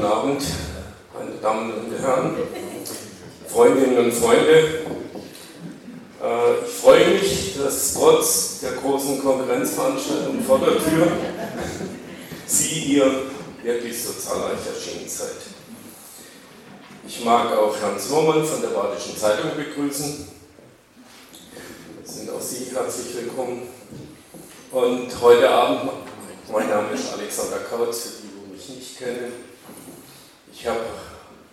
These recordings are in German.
guten Abend, meine Damen und Herren, Freundinnen und Freunde. Äh, ich freue mich, dass trotz der großen Konkurrenzveranstaltung vor der Tür Sie hier wirklich so zahlreich erschienen seid. Ich mag auch Herrn Zimmermann von der Badischen Zeitung begrüßen. Sind auch Sie herzlich willkommen. Und heute Abend, mein Name ist Alexander Kautz, für die, die mich nicht kennen. Ich habe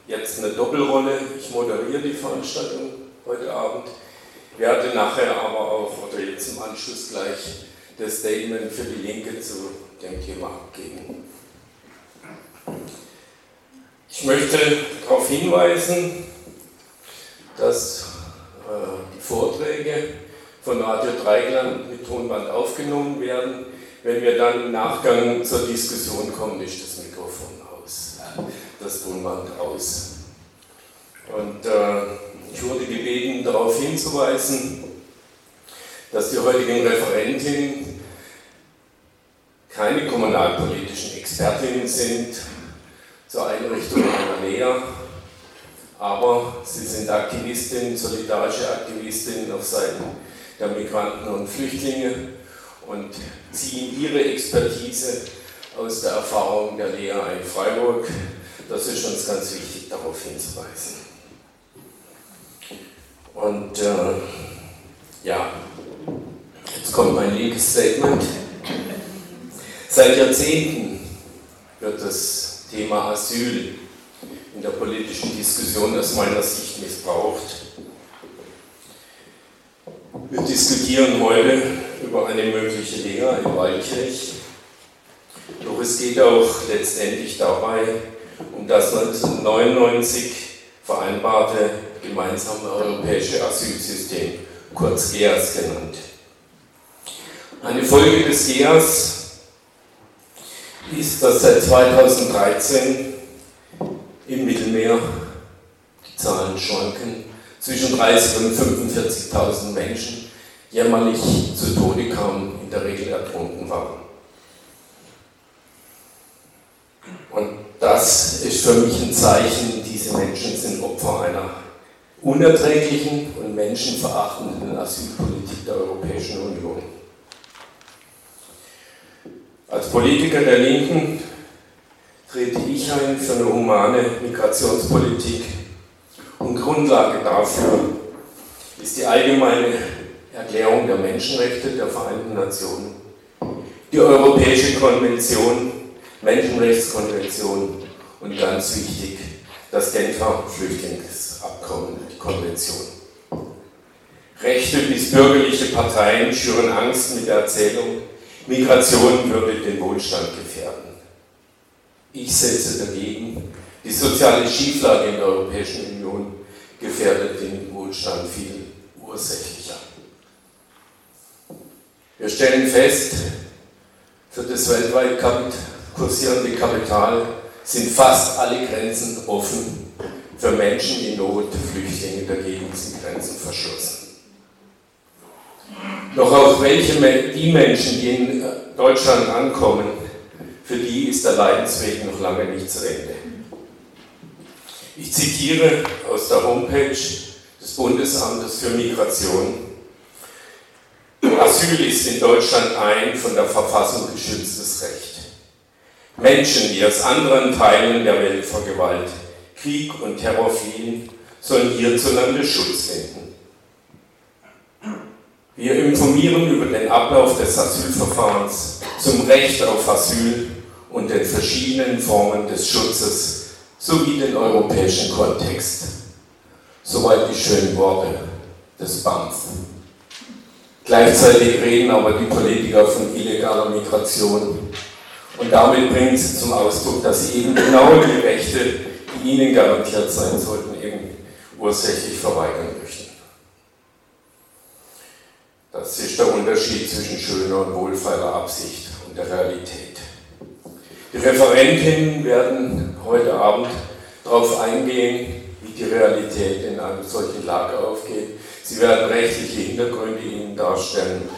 jetzt eine Doppelrolle. Ich moderiere die Veranstaltung heute Abend. Werde nachher aber auch, oder jetzt im Anschluss gleich, das Statement für die Linke zu dem Thema abgeben. Ich möchte darauf hinweisen, dass äh, die Vorträge von Radio Dreigland mit Tonband aufgenommen werden. Wenn wir dann im Nachgang zur Diskussion kommen, ist das Mikrofon aus, das Tonband aus. Und äh, ich wurde gebeten, darauf hinzuweisen, dass die heutigen Referentinnen keine kommunalpolitischen Expertinnen sind zur Einrichtung einer Lehre, aber sie sind Aktivistinnen, solidarische Aktivistinnen auf Seiten der Migranten und Flüchtlinge und ziehen ihre Expertise aus der Erfahrung der Lehre in Freiburg. Das ist uns ganz wichtig, darauf hinzuweisen. Und äh, ja, jetzt kommt mein linkes Statement. Seit Jahrzehnten wird das Thema Asyl in der politischen Diskussion aus meiner Sicht missbraucht. Wir diskutieren heute über eine mögliche Lehre in Waldkirch, doch es geht auch letztendlich dabei um das 1999 vereinbarte gemeinsame europäische Asylsystem, kurz GEAS genannt. Eine Folge des GEAS ist, dass seit 2013 im Mittelmeer die Zahlen schwanken, zwischen 30.000 und 45.000 Menschen jämmerlich zu Tode kamen, in der Regel ertrunken waren. Und das ist für mich ein Zeichen, diese Menschen sind Opfer einer unerträglichen und menschenverachtenden Asylpolitik der Europäischen Union. Als Politiker der Linken trete ich ein für eine humane Migrationspolitik Grundlage dafür ist die allgemeine Erklärung der Menschenrechte der Vereinten Nationen, die Europäische Konvention, Menschenrechtskonvention und ganz wichtig, das Genfer Flüchtlingsabkommen, die Konvention. Rechte bis bürgerliche Parteien schüren Angst mit der Erzählung, Migration würde den Wohlstand gefährden. Ich setze dagegen, die soziale Schieflage in der Europäischen Union gefährdet den Wohlstand viel ursächlicher. Wir stellen fest, für das weltweit kursierende Kapital sind fast alle Grenzen offen. Für Menschen in Not, Flüchtlinge dagegen sind Grenzen verschlossen. Doch auch welche, die Menschen, die in Deutschland ankommen, für die ist der Leidensweg noch lange nicht zu Ende. Ich zitiere aus der Homepage des Bundesamtes für Migration. Asyl ist in Deutschland ein von der Verfassung geschütztes Recht. Menschen, die aus anderen Teilen der Welt vor Gewalt, Krieg und Terror fliehen, sollen hierzulande Schutz finden. Wir informieren über den Ablauf des Asylverfahrens zum Recht auf Asyl und den verschiedenen Formen des Schutzes sowie den europäischen Kontext. Soweit die schönen Worte des BAMF. Gleichzeitig reden aber die Politiker von illegaler Migration und damit bringen sie zum Ausdruck, dass sie eben genau die Rechte, die ihnen garantiert sein sollten, eben ursächlich verweigern möchten. Das ist der Unterschied zwischen schöner und wohlfeiler Absicht und der Realität. Die Referentinnen werden heute Abend darauf eingehen, wie die Realität in einem solchen Lager aufgeht. Sie werden rechtliche Hintergründe Ihnen darstellen